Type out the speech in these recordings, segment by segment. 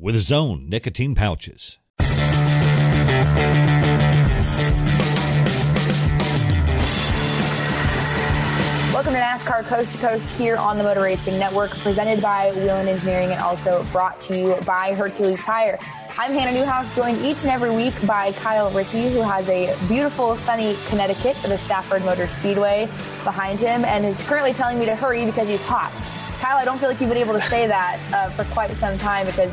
with Zone nicotine pouches. Welcome to NASCAR Coast to Coast here on the Motor Racing Network, presented by Whelen Engineering and also brought to you by Hercules Tire. I'm Hannah Newhouse, joined each and every week by Kyle Rickey, who has a beautiful, sunny Connecticut at the Stafford Motor Speedway behind him and is currently telling me to hurry because he's hot. Kyle, I don't feel like you've been able to say that uh, for quite some time because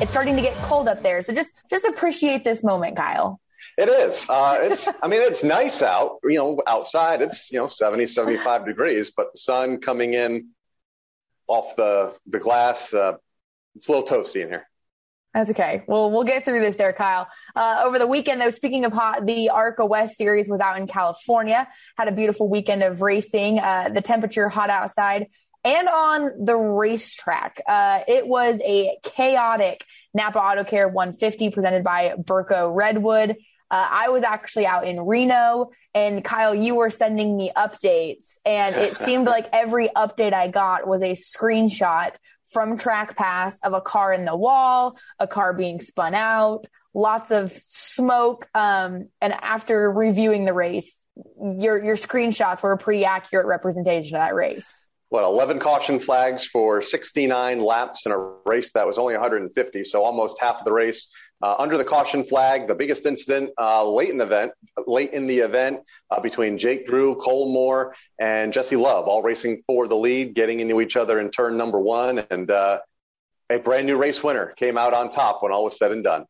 it's starting to get cold up there. So just just appreciate this moment, Kyle. It is. Uh, it's, I mean, it's nice out, you know, outside it's, you know, 70, 75 degrees, but the sun coming in off the, the glass, uh, it's a little toasty in here. That's okay. Well, we'll get through this there, Kyle. Uh, over the weekend, though, speaking of hot, the ARCA West Series was out in California. Had a beautiful weekend of racing. Uh, the temperature hot outside and on the racetrack. Uh, it was a chaotic Napa Auto Care 150 presented by Burco Redwood. Uh, I was actually out in Reno, and Kyle, you were sending me updates, and it seemed like every update I got was a screenshot from Track Pass of a car in the wall, a car being spun out, lots of smoke. Um, and after reviewing the race, your your screenshots were a pretty accurate representation of that race what 11 caution flags for 69 laps in a race that was only 150 so almost half of the race uh, under the caution flag the biggest incident uh, late in the event late in the event uh, between jake drew cole moore and jesse love all racing for the lead getting into each other in turn number one and uh, a brand new race winner came out on top when all was said and done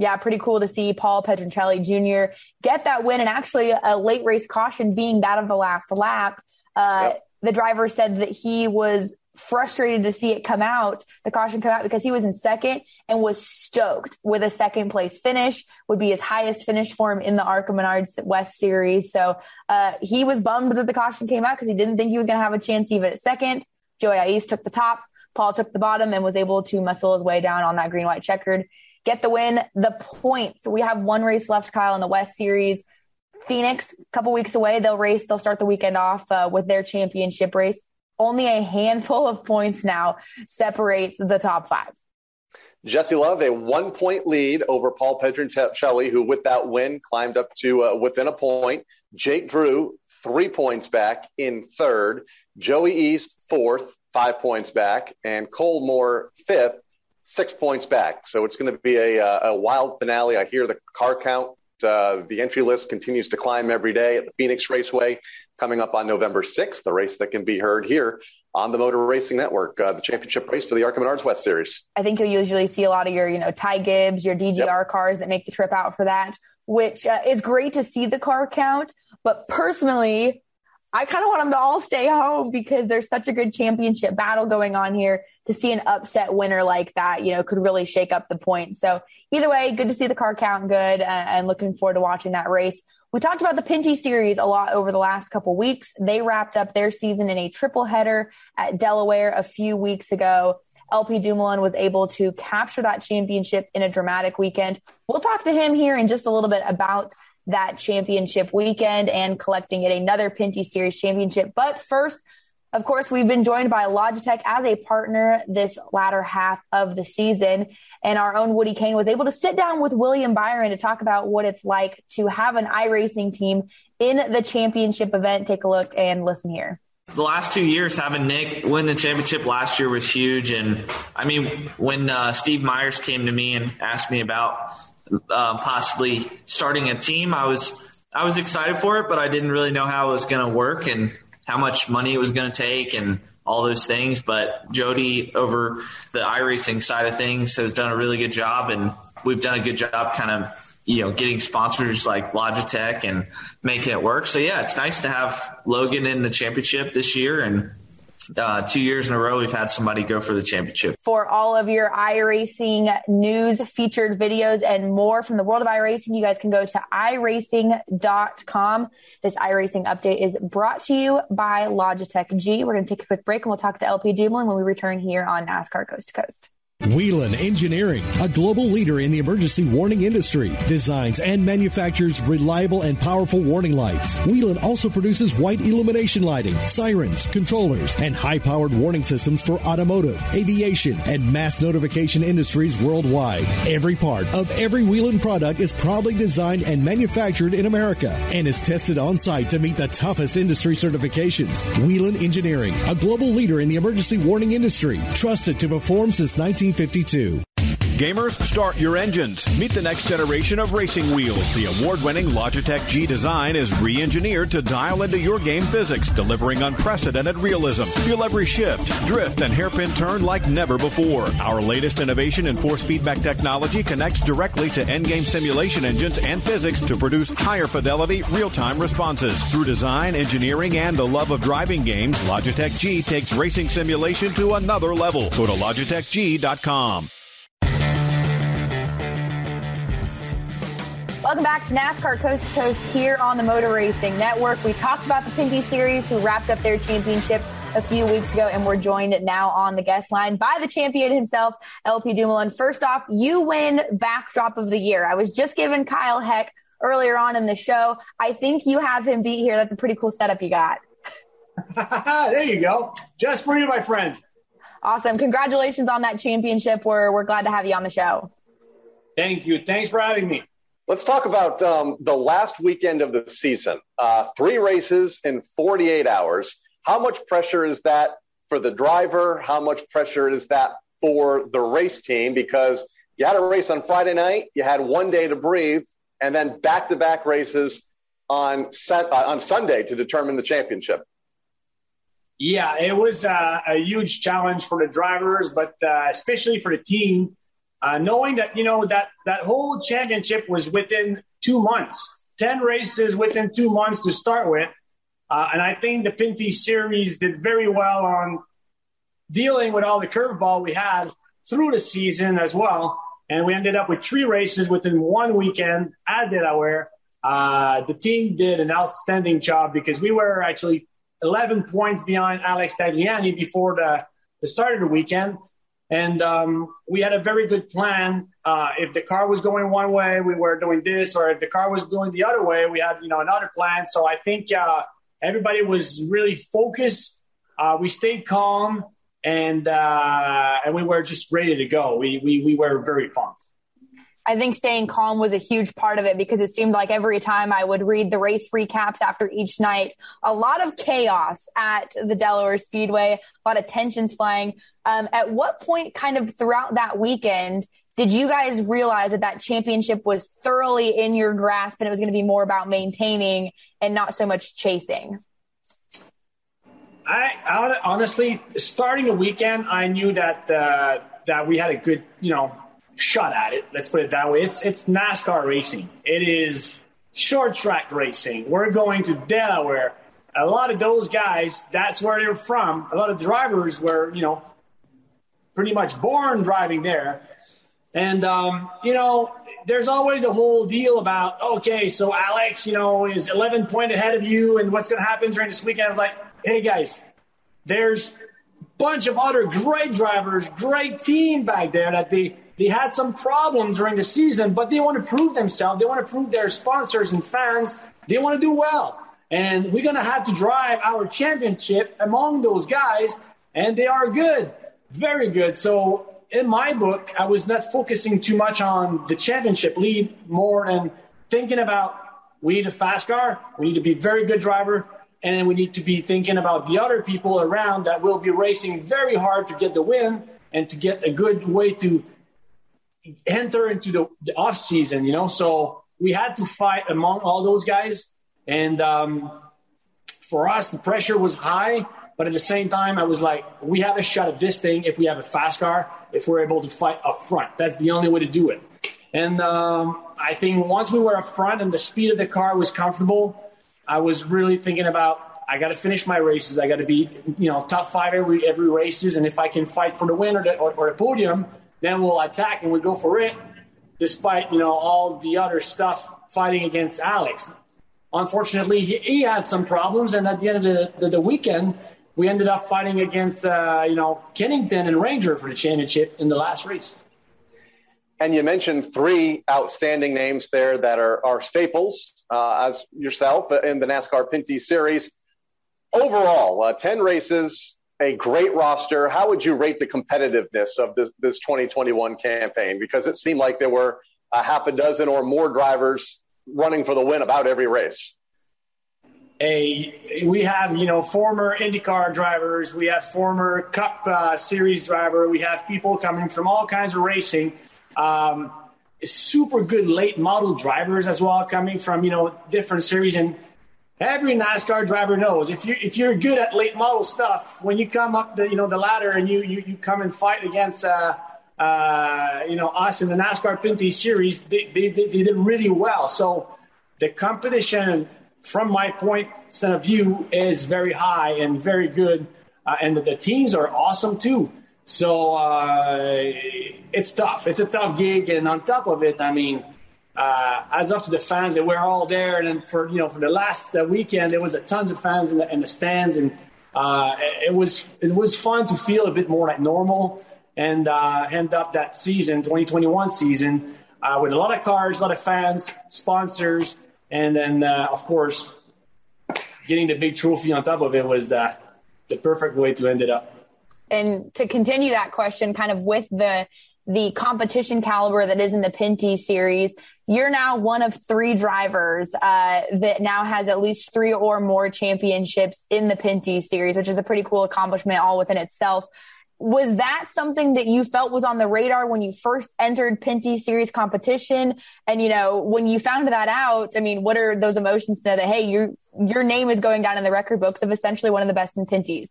yeah, pretty cool to see Paul Pedroncelli Jr. get that win and actually a late race caution being that of the last lap. Uh, yep the driver said that he was frustrated to see it come out, the caution come out because he was in second and was stoked with a second place finish would be his highest finish for him in the ARCA Menards West series. So, uh, he was bummed that the caution came out because he didn't think he was going to have a chance even at second. Joey Iest took the top. Paul took the bottom and was able to muscle his way down on that green white checkered. Get the win, the points. We have one race left, Kyle, in the West Series. Phoenix, a couple weeks away, they'll race. They'll start the weekend off uh, with their championship race. Only a handful of points now separates the top five. Jesse Love, a one point lead over Paul Pedroncelli, who with that win climbed up to uh, within a point. Jake Drew, three points back in third. Joey Iest, fourth, five points back. And Cole Moore, fifth, six points back. So it's going to be a, uh, a wild finale. I hear the car count uh, the entry list continues to climb every day at the Phoenix Raceway coming up on November 6th, the race that can be heard here on the Motor Racing Network, uh, the championship race for the ARCA Menards West Series. I think you'll usually see a lot of your, you know, Ty Gibbs, your DGR yep. cars that make the trip out for that, which uh, is great to see the car count. But personally, I kind of want them to all stay home because there's such a good championship battle going on here. To see an upset winner like that, you know, could really shake up the points. So either way, good to see the car count good uh, and looking forward to watching that race. We talked about the Pinty series a lot over the last couple weeks. They wrapped up their season in a triple header at Delaware a few weeks ago. LP Dumoulin was able to capture that championship in a dramatic weekend. We'll talk to him here in just a little bit about that championship weekend and collecting it another Pinty Series championship. But first, of course, we've been joined by Logitech as a partner this latter half of the season. And our own Woody Cain was able to sit down with William Byron to talk about what it's like to have an iRacing team in the championship event. Take a look and listen here. The last two years, having Nick win the championship last year was huge. And I mean, when uh, Steve Myers came to me and asked me about uh, possibly starting a team. I was I was excited for it, but I didn't really know how it was going to work and how much money it was going to take and all those things. But Jody over the iRacing side of things has done a really good job, and we've done a good job kind of you know getting sponsors like Logitech and making it work. So yeah, it's nice to have Logan in the championship this year and uh, two years in a row we've had somebody go for the championship. For all of your iRacing news, featured videos, and more from the world of iRacing, you guys can go to iRacing.com. This iRacing update is brought to you by Logitech G. We're going to take a quick break and we'll talk to LP Dumoulin when we return here on NASCAR Coast to Coast. Whelen Engineering, a global leader in the emergency warning industry, designs and manufactures reliable and powerful warning lights. Whelen also produces white illumination lighting, sirens, controllers, and high powered warning systems for automotive, aviation, and mass notification industries worldwide. Every part of every Whelen product is proudly designed and manufactured in America and is tested on site to meet the toughest industry certifications. Whelen Engineering, a global leader in the emergency warning industry, trusted to perform since 19. 1952. Gamers, start your engines. Meet the next generation of racing wheels. The award winning Logitech G design is re engineered to dial into your game physics, delivering unprecedented realism. Feel every shift, drift, and hairpin turn like never before. Our latest innovation in force feedback technology connects directly to end game simulation engines and physics to produce higher fidelity, real time responses. Through design, engineering, and the love of driving games, Logitech G takes racing simulation to another level. Go to logitechg.com. Welcome back to NASCAR Coast to Coast here on the Motor Racing Network. We talked about the Pinty Series, who wrapped up their championship a few weeks ago, and we're joined now on the guest line by the champion himself, LP Dumoulin. First off, you win backdrop of the year. I was just giving Kyle Heck earlier on in the show. I think you have him beat here. That's a pretty cool setup you got. there you go. Just for you, my friends. Awesome. Congratulations on that championship. We're, we're glad to have you on the show. Thank you. Thanks for having me. Let's talk about um, the last weekend of the season. Uh, three races in 48 hours. How much pressure is that for the driver? How much pressure is that for the race team? Because you had a race on Friday night, you had one day to breathe, and then back to back races on, set, uh, on Sunday to determine the championship. Yeah, it was uh, a huge challenge for the drivers, but uh, especially for the team uh, knowing that you know that that whole championship was within two months, ten races within two months to start with, uh, and I think the Pinty series did very well on dealing with all the curveball we had through the season as well, and we ended up with three races within one weekend at Delaware. Uh, the team did an outstanding job because we were actually 11 points behind Alex Tagliani before the, the start of the weekend. And um, we had a very good plan. Uh, if the car was going one way, we were doing this, or if the car was going the other way, we had you know another plan. So I think uh, everybody was really focused. Uh, we stayed calm, and uh, and we were just ready to go. We we we were very pumped. I think staying calm was a huge part of it because it seemed like every time I would read the race recaps after each night, a lot of chaos at the Delaware Speedway, a lot of tensions flying. Um, at what point, kind of throughout that weekend, did you guys realize that that championship was thoroughly in your grasp and it was going to be more about maintaining and not so much chasing? I, I honestly, starting the weekend, I knew that uh, that we had a good, you know, shot at it. Let's put it that way. It's it's NASCAR racing. It is short track racing. We're going to Delaware. A lot of those guys, that's where they're from. A lot of drivers were, you know, pretty much born driving there. And um, you know, there's always a whole deal about okay, so Alex, you know, is 11 point ahead of you, and what's going to happen during this weekend? I was like, hey guys, there's a bunch of other great drivers, great team back there that they they had some problems during the season, but they want to prove themselves. They want to prove their sponsors and fans. They want to do well. And we're going to have to drive our championship among those guys. And they are good, very good. So in my book, I was not focusing too much on the championship lead more than thinking about we need a fast car, we need to be very good driver, and then we need to be thinking about the other people around that will be racing very hard to get the win and to get a good way to enter into the, the off season, you know. So we had to fight among all those guys, and um, for us, the pressure was high. But at the same time, I was like, we have a shot at this thing if we have a fast car, if we're able to fight up front. That's the only way to do it. And um, I think once we were up front and the speed of the car was comfortable, I was really thinking about I got to finish my races. I got to be, you know, top five every every races. And if I can fight for the win or the, or, or the podium, then we'll attack and we go for it. Despite you know all the other stuff fighting against Alex. Unfortunately, he, he had some problems, and at the end of the, the, the weekend, we ended up fighting against uh, you know Kennington and Ranger for the championship in the last race. And you mentioned three outstanding names there that are, are staples, uh, as yourself in the NASCAR Pinty Series. Overall, uh, 10 races, a great roster. How would you rate the competitiveness of this, this 2021 campaign? Because it seemed like there were a half a dozen or more drivers running for the win about every race. A, we have you know former IndyCar drivers, we have former Cup uh, Series driver, we have people coming from all kinds of racing. Um, super good late model drivers as well, coming from you know different series. And every NASCAR driver knows if you if you're good at late model stuff, when you come up the you know the ladder and you you, you come and fight against. Uh, uh, you know, us in the NASCAR Pinty series, they, they, they, did really well. So the competition, from my point of view, is very high and very good. Uh, and the, the, teams are awesome too. So uh, it's tough. It's a tough gig, and on top of it, I mean, uh, adds up to the fans that we're all there. And for you know, for the last uh, weekend, there was a tons of fans in the, in the stands, and uh, it was it was fun to feel a bit more like normal and uh, end up that season, 2021 season, uh, with a lot of cars, a lot of fans, sponsors, and then uh, of course, getting the big trophy on top of it was the the perfect way to end it up and to continue that question kind of with the the competition caliber that is in the Pinty series, you're now one of three drivers uh, that now has at least three or more championships in the Pinty series, which is a pretty cool accomplishment all within itself. Was that something that you felt was on the radar when you first entered Pinty series competition? And, you know, when you found that out, I mean, what are those emotions to know that, hey, your, your name is going down in the record books of essentially one of the best in Pinties?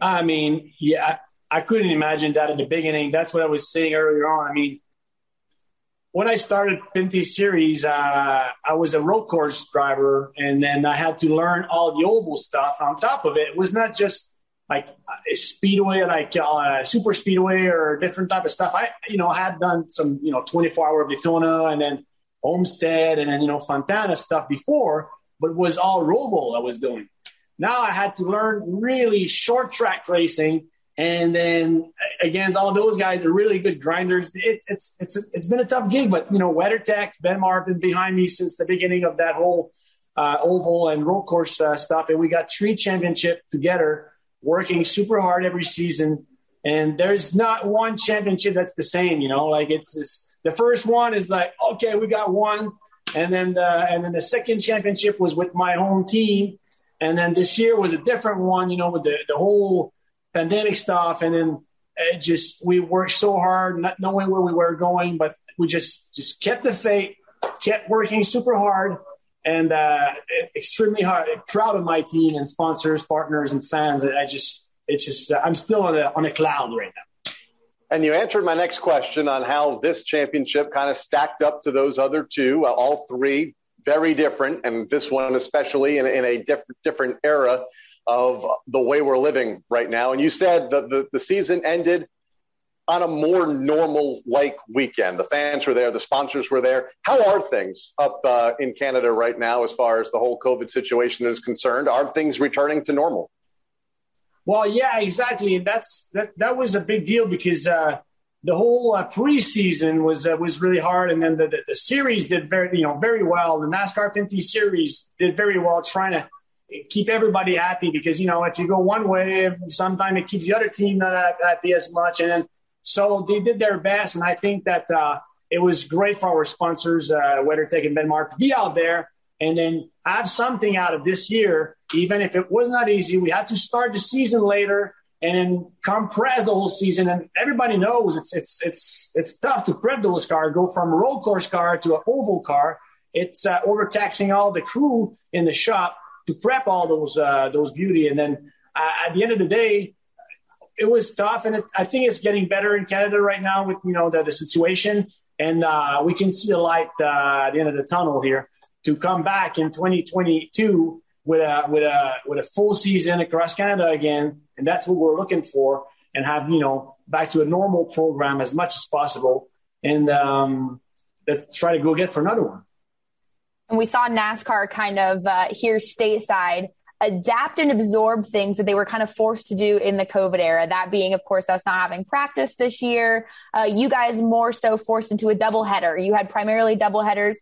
I mean, yeah, I couldn't imagine that at the beginning. That's what I was saying earlier on. I mean, when I started Pinty Series, uh, I was a road course driver, and then I had to learn all the oval stuff on top of it. It was not just like speedway, like uh, super speedway or different type of stuff. I, you know, had done some, you know, 24 hour Daytona and then Homestead and then, you know, Fontana stuff before, but it was all roval I was doing. Now I had to learn really short track racing. And then against all those guys are really good grinders. It's it's it's it's been a tough gig, but you know, WeatherTech, Ben Martin behind me since the beginning of that whole uh, oval and road course uh, stuff, and we got three championship together, working super hard every season. And there's not one championship that's the same, you know. Like it's just, the first one is like, okay, we got one, and then the, and then the second championship was with my home team, and then this year was a different one, you know, with the, the whole pandemic stuff. And then it just, we worked so hard, not knowing where we were going, but we just, just kept the faith, kept working super hard and uh, extremely hard. Proud of my team and sponsors, partners, and fans. I just, it's just, I'm still on a, on a cloud right now. And you answered my next question on how this championship kind of stacked up to those other two, uh, all three very different, and this one especially in, in a different different era of the way we're living right now. And you said that the, the season ended on a more normal like weekend. The fans were there, the sponsors were there. How are things up uh, in Canada right now as far as the whole COVID situation is concerned? Are things returning to normal? Well, yeah, exactly. And that's that. That was a big deal because uh, the whole uh, preseason was uh, was really hard, and then the, the, the series did very you know very well. The NASCAR Pinty series did very well, trying to keep everybody happy because you know if you go one way, sometimes it keeps the other team not happy as much, and then so they did their best, and I think that uh, it was great for our sponsors, uh, WeatherTech and Benmark, to be out there and then have something out of this year, even if it was not easy. We had to start the season later and then compress the whole season. And everybody knows it's it's it's it's tough to prep those cars, go from a road course car to an oval car. It's uh, overtaxing all the crew in the shop to prep all those uh, those beauty. And then uh, at the end of the day, it was tough, and it, I think it's getting better in Canada right now with you know the, the situation, and uh, we can see the light uh, at the end of the tunnel here to come back in 2022 with a with a with a full season across Canada again, and that's what we're looking for, and have you know back to a normal program as much as possible, and um, let's try to go get for another one. And we saw NASCAR kind of uh, here stateside adapt and absorb things that they were kind of forced to do in the COVID era. That being, of course, us not having practice this year. Uh, you guys more so forced into a double header. You had primarily double headers.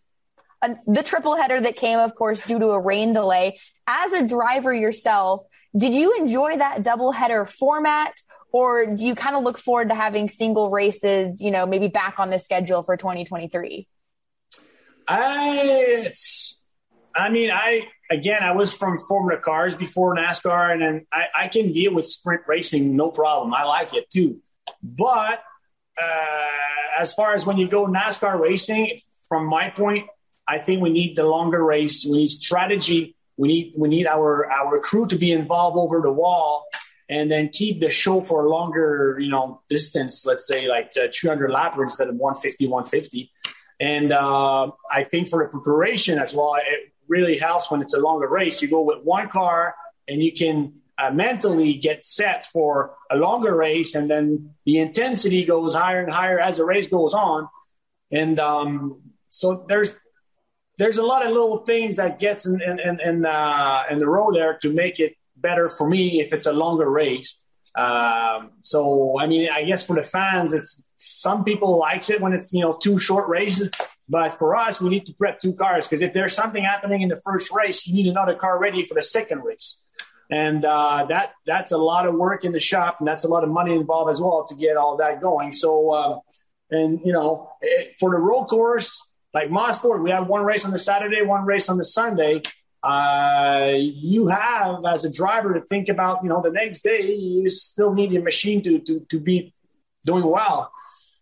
The triple header that came, of course, due to a rain delay. As a driver yourself, did you enjoy that double header format? Or do you kind of look forward to having single races, you know, maybe back on the schedule for 2023? I, I mean, I again, I was from Formula Cars before NASCAR, and then I, I can deal with sprint racing, no problem. I like it too. But uh, as far as when you go NASCAR racing, from my point, I think we need the longer race. We need strategy. We need we need our our crew to be involved over the wall, and then keep the show for a longer you know distance. Let's say like uh, 200 lap instead of 150, 150. And uh, I think for the preparation as well, it, really helps when it's a longer race. You go with one car and you can uh, mentally get set for a longer race, and then the intensity goes higher and higher as the race goes on. And um, so there's there's a lot of little things that gets in in in, in, uh, in the road there to make it better for me if it's a longer race. Um, so I mean, I guess for the fans, it's some people likes it when it's you know two short races. But for us, we need to prep two cars because if there's something happening in the first race, you need another car ready for the second race. And uh, that that's a lot of work in the shop, and that's a lot of money involved as well to get all that going. So, uh, and you know, eh, for the road course, like Mosport, we have one race on the Saturday, one race on the Sunday. Uh, you have as a driver to think about, you know, the next day you still need your machine to to to be doing well.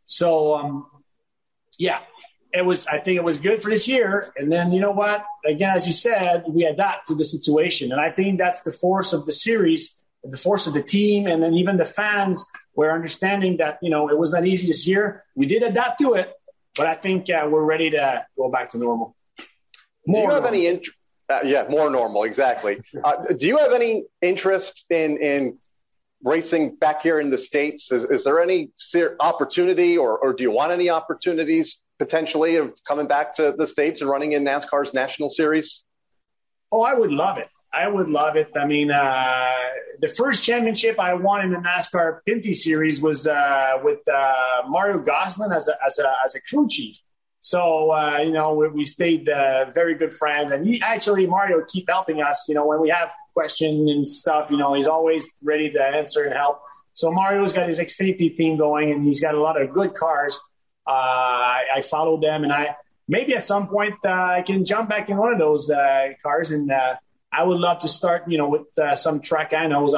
So, um, yeah, it was I think it was good for this year. And then you know what? Again, as you said, we adapt to the situation, and I think that's the force of the series, the force of the team, and then even the fans were understanding that you know it was not easy this year. We did adapt to it, but I think uh, we're ready to go back to normal. More do you have normal. any interest? Uh, yeah, more normal, exactly. Uh, do you have any interest in in racing back here in the states? Is, is there any opportunity, or, or do you want any opportunities potentially of coming back to the states and running in NASCAR's national series? Oh, I would love it. I would love it. I mean, uh, the first championship I won in the NASCAR Pinty Series was uh, with uh, Mario Gosselin as a, as a as a crew chief. So uh, you know, we, we stayed uh, very good friends, and he actually Mario keep helping us. You know, when we have questions and stuff, you know, he's always ready to answer and help. So Mario's got his Xfinity team going, and he's got a lot of good cars. Uh, I, I follow them, and I maybe at some point uh, I can jump back in one of those uh, cars. And I would love to start, you know, with some track I know.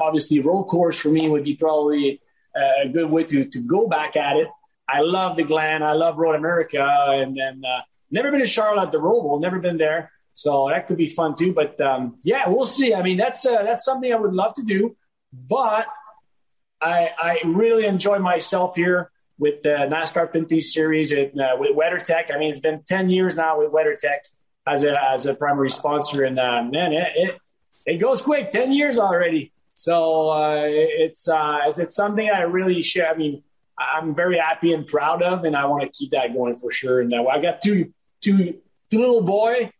Obviously, road course for me would be probably a good way to to go back at it. I love the Glen. I love Road America, and then uh, never been to Charlotte the Roval. Never been there, so that could be fun too. But um, yeah, we'll see. I mean, that's uh, that's something I would love to do, but I I really enjoy myself here with the NASCAR Pinty Series and uh, with WeatherTech. I mean, it's been 10 years now with WeatherTech as a, as a primary sponsor. And uh, man, it, it, it, goes quick 10 years already. So uh, it's, uh, it's something I really share. I mean, I'm very happy and proud of, and I want to keep that going for sure. And uh, I got two, two, two little boy,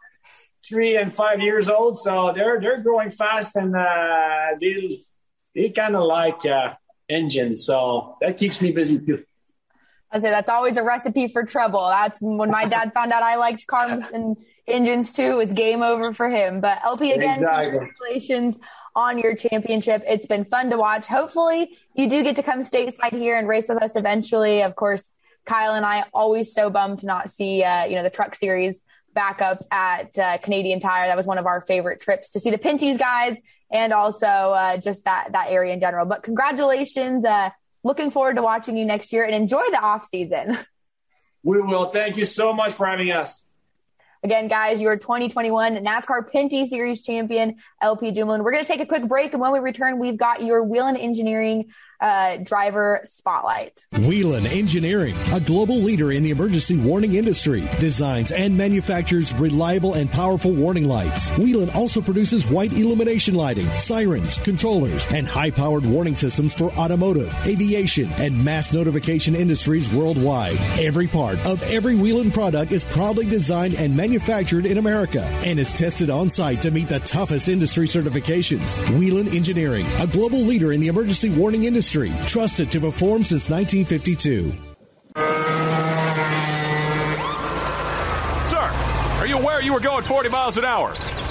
three and five years old. So they're, they're growing fast and uh, they, they kind of like engines. So that keeps me busy too. I say that's always a recipe for trouble. That's when my dad found out I liked cars and engines too. It was game over for him. But LP again, exactly. congratulations on your championship. It's been fun to watch. Hopefully, you do get to come stateside here and race with us eventually. Of course, Kyle and I always so bummed to not see uh, you know the Truck Series back up at uh, Canadian Tire. That was one of our favorite trips to see the Pinty's guys and also uh, just that that area in general. But congratulations. Uh, looking forward to watching you next year and enjoy the off season. We will. Thank you so much for having us. Again, guys, your 2021 NASCAR Pinty Series champion, LP Dumoulin. We're going to take a quick break. And when we return, we've got your Whelen Engineering uh, driver spotlight. Whelen Engineering, a global leader in the emergency warning industry, designs and manufactures reliable and powerful warning lights. Whelen also produces white illumination lighting, sirens, controllers, and high powered warning systems for automotive, aviation, and mass notification industries worldwide. Every part of every Whelen product is proudly designed and manufactured in America and is tested on site to meet the toughest industry certifications. Whelen Engineering, a global leader in the emergency warning industry, trusted to perform since 1952. Sir, are you aware you were going 40 miles an hour?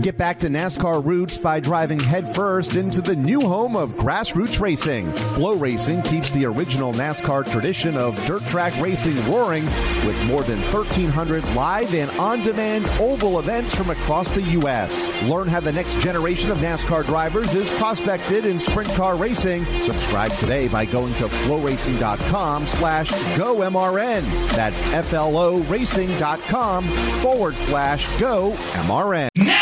Get back to NASCAR roots by driving headfirst into the new home of grassroots racing. FloRacing keeps the original NASCAR tradition of dirt track racing roaring with more than 1,300 live and on demand oval events from across the U.S. Learn how the next generation of NASCAR drivers is prospected in sprint car racing. Subscribe today by going to flowracing.com slash GoMRN. That's F-L-O racing.com forward slash GoMRN.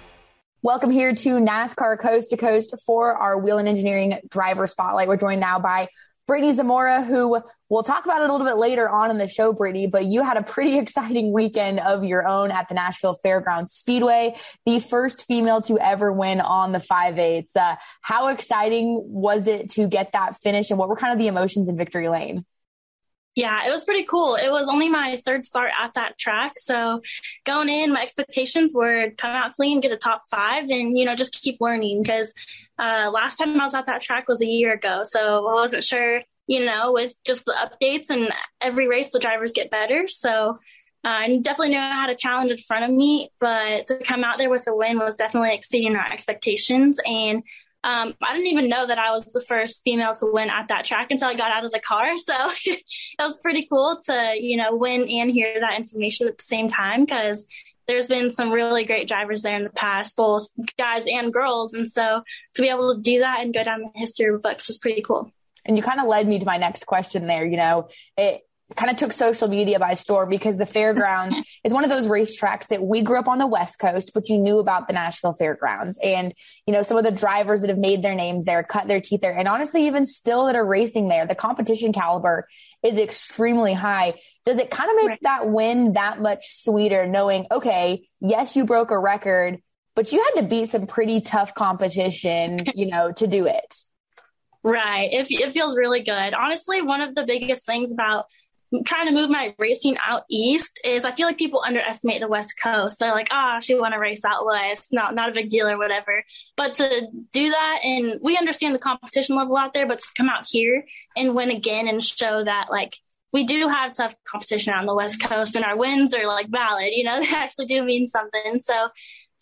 Welcome here to NASCAR Coast to Coast for our Whelen Engineering Driver Spotlight. We're joined now by Brittney Zamora, who we'll talk about it a little bit later on in the show, Brittney, but you had a pretty exciting weekend of your own at the Nashville Fairgrounds Speedway, the first female to ever win on the 5 Uh, how exciting was it to get that finish and what were kind of the emotions in Victory Lane? Yeah, it was pretty cool. It was only my third start at that track. So going in, my expectations were come out clean, get a top five, and, you know, just keep learning because uh, last time I was at that track was a year ago. So I wasn't sure, you know, with just the updates and every race, the drivers get better. So uh, I definitely knew I had a challenge in front of me, but to come out there with a win was definitely exceeding our expectations. And um, I didn't even know that I was the first female to win at that track until I got out of the car. So it was pretty cool to, you know, win and hear that information at the same time because there's been some really great drivers there in the past, both guys and girls. And so to be able to do that and go down the history books is pretty cool. And you kind of led me to my next question there. You know, it, kind of took social media by storm because the fairgrounds is one of those racetracks that we grew up on the West Coast, but you knew about the Nashville Fairgrounds. And, you know, some of the drivers that have made their names there, cut their teeth there, and honestly, even still that are racing there, the competition caliber is extremely high. Does it kind of make right. that win that much sweeter knowing, okay, yes, you broke a record, but you had to beat some pretty tough competition, you know, to do it? Right. It, it feels really good. Honestly, one of the biggest things about trying to move my racing out east is I feel like people underestimate the West Coast. They're like, ah, oh, she want to race out west, not not a big deal or whatever. But to do that, and we understand the competition level out there, but to come out here and win again and show that like we do have tough competition on the West Coast, and our wins are like valid. You know, they actually do mean something. So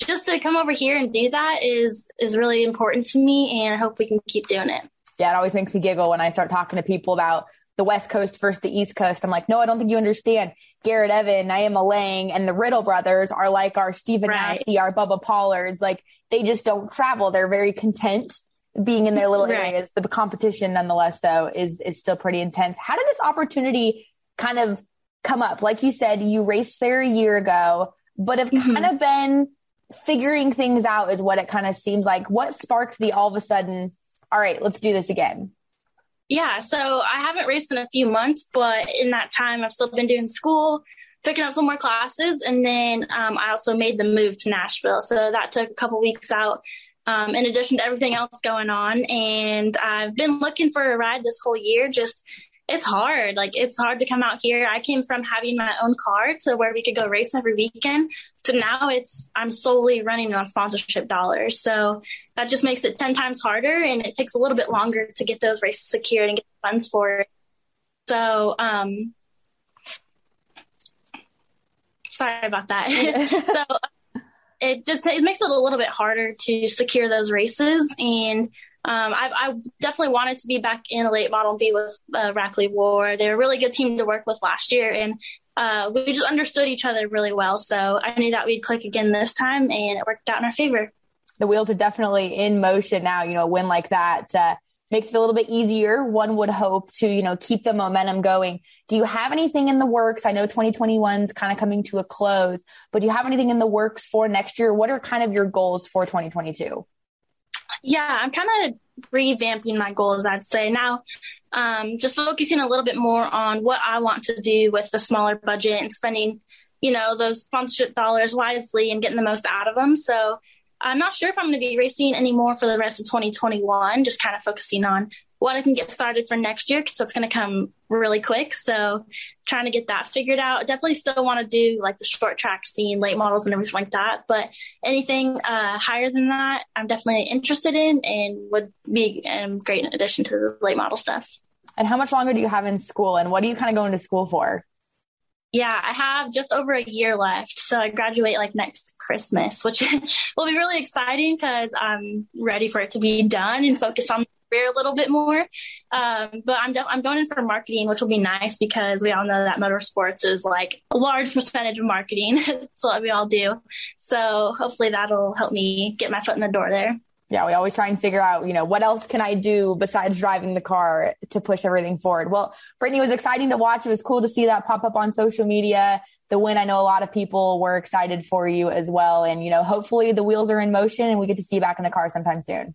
just to come over here and do that is is really important to me, and I hope we can keep doing it. Yeah, it always makes me giggle when I start talking to people about the West Coast versus the East Coast. I'm like, no, I don't think you understand. Garrett Evan, Naima Lang, and the Riddle brothers are like our Stephen right. Our Bubba Pollards. Like they just don't travel. They're very content being in their little Right. areas. The competition, nonetheless, though, is is still pretty intense. How did this opportunity kind of come up? Like you said, you raced there a year ago, but have mm-hmm. kind of been figuring things out, is what it kind of seems like. What sparked the all of a sudden? All right, let's do this again. Yeah, so I haven't raced in a few months, but in that time, I've still been doing school, picking up some more classes, and then um, I also made the move to Nashville. So that took a couple weeks out, um, in addition to everything else going on. And I've been looking for a ride this whole year. Just it's hard. Like it's hard to come out here. I came from having my own car to where we could go race every weekend. To now it's I'm solely running on sponsorship dollars. So that just makes it 10 times harder and it takes a little bit longer to get those races secured and get funds for it. So um sorry about that. so it just it makes it a little bit harder to secure those races and um, I, I definitely wanted to be back in a late model be with uh, Rackley War. They're a really good team to work with last year, and uh, we just understood each other really well. So I knew that we'd click again this time, and it worked out in our favor. the wheels are definitely in motion now. You know, a win like that uh, makes it a little bit easier. One would hope to, you know, keep the momentum going. Do you have anything in the works? I know 2021 is kind of coming to a close, but do you have anything in the works for next year? What are kind of your goals for 2022? Yeah, I'm kind of revamping my goals, I'd say. Now, um, just focusing a little bit more on what I want to do with the smaller budget and spending, you know, those sponsorship dollars wisely and getting the most out of them. So I'm not sure if I'm going to be racing anymore for the rest of 2021, just kind of focusing on what I can get started for next year because that's going to come really quick. So trying to get that figured out. Definitely still want to do like the short track scene, late models and everything like that. But anything uh, higher than that, I'm definitely interested in and would be a great addition to the late model stuff. And how much longer do you have in school and what are you kind of going to school for? Yeah, I have just over a year left. So I graduate like next Christmas, which will be really exciting because I'm ready for it to be done and focus on career a little bit more. Um, but I'm def- I'm going in for marketing, which will be nice because we all know that motorsports is like a large percentage of marketing. That's what we all do. So hopefully that'll help me get my foot in the door there. Yeah, we always try and figure out, you know, what else can I do besides driving the car to push everything forward? Well, Brittney it was exciting to watch. It was cool to see that pop up on social media. The win, I know a lot of people were excited for you as well. And, you know, hopefully the wheels are in motion and we get to see you back in the car sometime soon.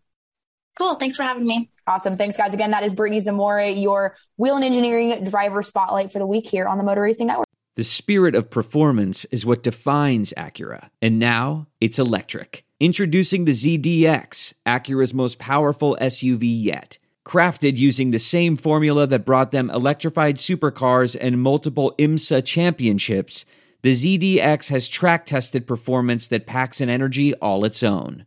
Cool. Thanks for having me. Awesome. Thanks, guys. Again, that is Brittney Zamora, your Whelen Engineering driver spotlight for the week here on the Motor Racing Network. The spirit of performance is what defines Acura, and now it's electric. Introducing the ZDX, Acura's most powerful SUV yet. Crafted using the same formula that brought them electrified supercars and multiple IMSA championships, the ZDX has track tested performance that packs an energy all its own.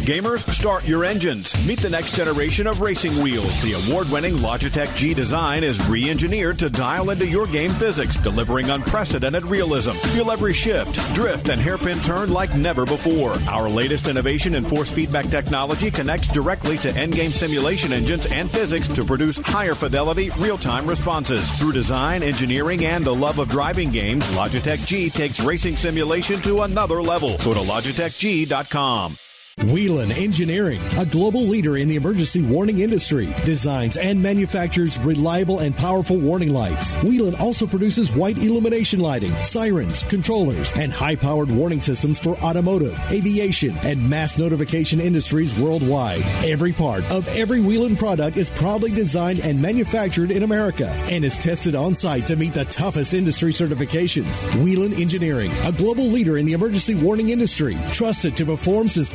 Gamers, start your engines. Meet the next generation of racing wheels. The award-winning Logitech G design is re-engineered to dial into your game physics, delivering unprecedented realism. Feel every shift, drift, and hairpin turn like never before. Our latest innovation in force feedback technology connects directly to end game simulation engines and physics to produce higher fidelity, real-time responses. Through design, engineering, and the love of driving games, Logitech G takes racing simulation to another level. Go to logitechg.com. Whelen Engineering, a global leader in the emergency warning industry, designs and manufactures reliable and powerful warning lights. Whelen also produces white illumination lighting, sirens, controllers, and high powered warning systems for automotive, aviation, and mass notification industries worldwide. Every part of every Whelen product is proudly designed and manufactured in America and is tested on site to meet the toughest industry certifications. Whelen Engineering, a global leader in the emergency warning industry, trusted to perform since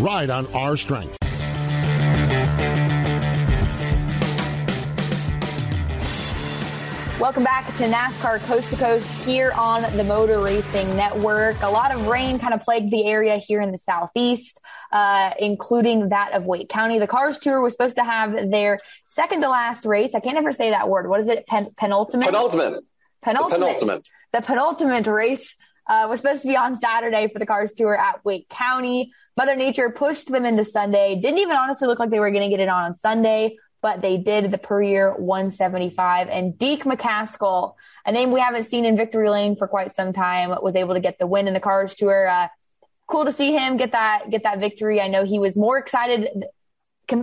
ride on our strength. Welcome back to NASCAR Coast to Coast here on the Motor Racing Network. A lot of rain kind of plagued the area here in the southeast, uh, including that of Wake County. The Cars Tour was supposed to have their second to last race. I can't ever say that word. What is it? Pen- penultimate? Penultimate. Penultimate. The penultimate. The penultimate race uh, was supposed to be on Saturday for the Cars Tour at Wake County. Mother Nature pushed them into Sunday. Didn't even honestly look like they were going to get it on Sunday but they did the per year 175. And Deac McCaskill, a name we haven't seen in victory lane for quite some time, was able to get the win in the Cars Tour. Uh, cool to see him get that get that victory. I know he was more excited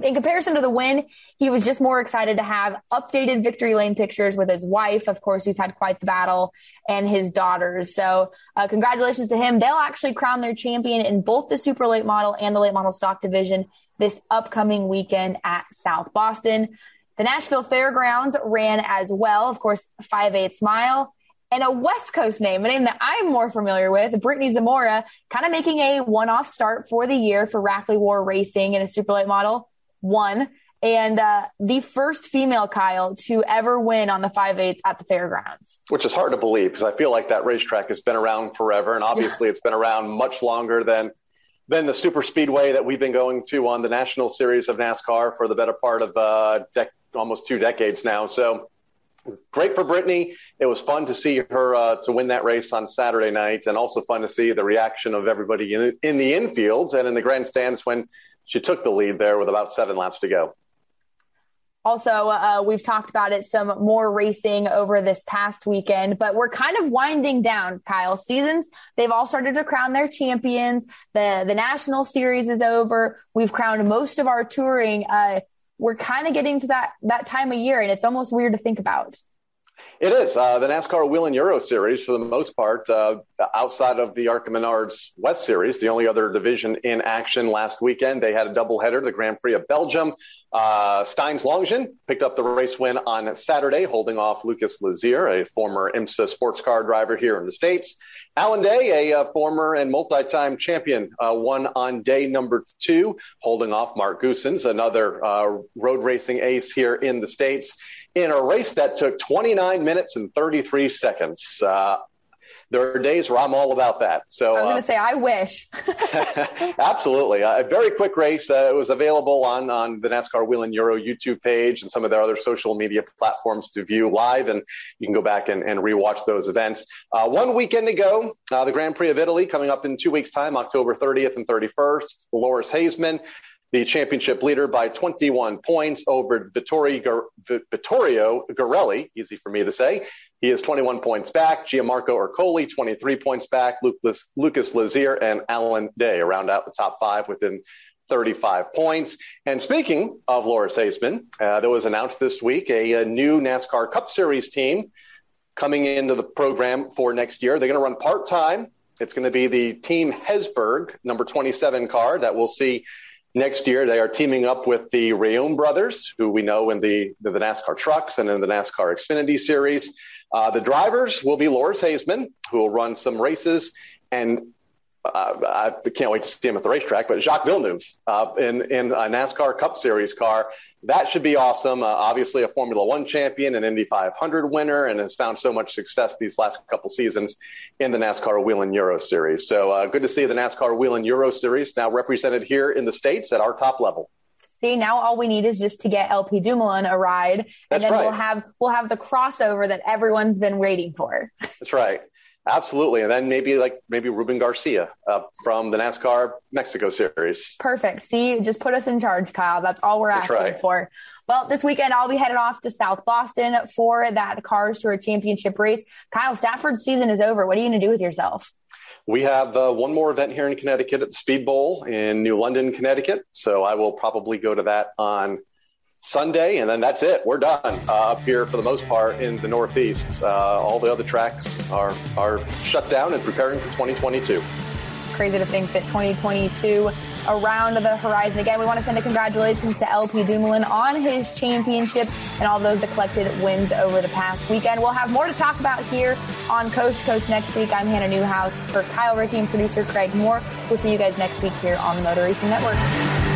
in comparison to the win. He was just more excited to have updated victory lane pictures with his wife, of course, who's had quite the battle, and his daughters. So, uh, congratulations to him. They'll actually crown their champion in both the super late model and the late model stock division this upcoming weekend at South Boston. The Nashville Fairgrounds ran as well, of course, 5 8 mile. And a West Coast name, a name that I'm more familiar with, Brittney Zamora, kind of making a one off start for the year for Rackley War Racing in a super late model. One. And uh, the first female, Kyle, to ever win on the 5 8 at the fairgrounds. Which is hard to believe because I feel like that racetrack has been around forever. And obviously, it's been around much longer than than the super speedway that we've been going to on the national series of NASCAR for the better part of uh, dec- almost two decades now. So great for Brittney. It was fun to see her uh, to win that race on Saturday night, and also fun to see the reaction of everybody in, in the infields and in the grandstands when she took the lead there with about seven laps to go. Also, uh, we've talked about it some more racing over this past weekend, but we're kind of winding down, Kyle. Seasons, they've all started to crown their champions. The, the national series is over. We've crowned most of our touring. Uh, we're kind of getting to that, that time of year and it's almost weird to think about. It is. Uh, the NASCAR Whelen Euro Series, for the most part, uh, outside of the ARCA Menards West Series, the only other division in action last weekend, they had a doubleheader, the Grand Prix of Belgium. Uh, Stienes Longin picked up the race win on Saturday, holding off Lucas Lasserre, a former IMSA sports car driver here in the States. Alon Day, a, uh, former and multi-time champion, uh, won on day number two, holding off Marc Goossens, another uh, road racing ace here in the States in a race that took 29 minutes and 33 seconds. Uh, there are days where I'm all about that. So I was going to uh, say, I wish. absolutely, a very quick race. Uh, it was available on on the NASCAR Whelen Euro YouTube page and some of their other social media platforms to view live, and you can go back and, and rewatch those events. Uh, one weekend ago, uh, the Grand Prix of Italy coming up in two weeks' time, October 30th and 31st. Loris Hezemans the championship leader by 21 points over Vittorio, Vittorio Ghirelli, easy for me to say. He is 21 points back. Gianmarco Ercoli, 23 points back. Lucas, Lasserre and Alon Day round out the top five within 35 points. And speaking of Loris Hezemans, uh, there was announced this week a, a new NASCAR Cup Series team coming into the program for next year. They're going to run part time. It's going to be the Team Hezeberg, number 27 car that we'll see Next year, they are teaming up with the Reaume brothers, who we know in the, the, NASCAR trucks and in the NASCAR Xfinity series. Uh, the drivers will be Loris Hezemans, who will run some races, and uh, I can't wait to see him at the racetrack, but Jacques Villeneuve uh, in, in a NASCAR Cup Series car that should be awesome. Uh, obviously, a Formula One champion, an Indy 500 winner, and has found so much success these last couple seasons in the NASCAR Whelen Euro Series. So uh, good to see the NASCAR Whelen Euro Series now represented here in the States at our top level. See, now all we need is just to get LP Dumoulin a ride, and That's then right. we'll have we'll have the crossover that everyone's been waiting for. That's right. Absolutely. And then maybe like maybe Ruben Garcia uh, from the NASCAR Mexico series. Perfect. See, just put us in charge, Kyle. That's all we're asking right. for. Well, this weekend I'll be headed off to South Boston for that Cars Tour Championship race. Kyle, Stafford's season is over. What are you going to do with yourself? We have uh, one more event here in Connecticut at the Speed Bowl in New London, Connecticut. So I will probably go to that on Sunday, and then that's it. We're done uh, up here for the most part in the Northeast. Uh, all the other tracks are are shut down and preparing for 2022 crazy to think that 2022 around the horizon. Again, we want to send a congratulations to LP Dumoulin on his championship and all those that collected wins over the past weekend. We'll have more to talk about here on Coast Coast next week. I'm Hannah Newhouse for Kyle Rickey and producer Craig Moore. We'll see you guys next week here on the Motor Racing Network.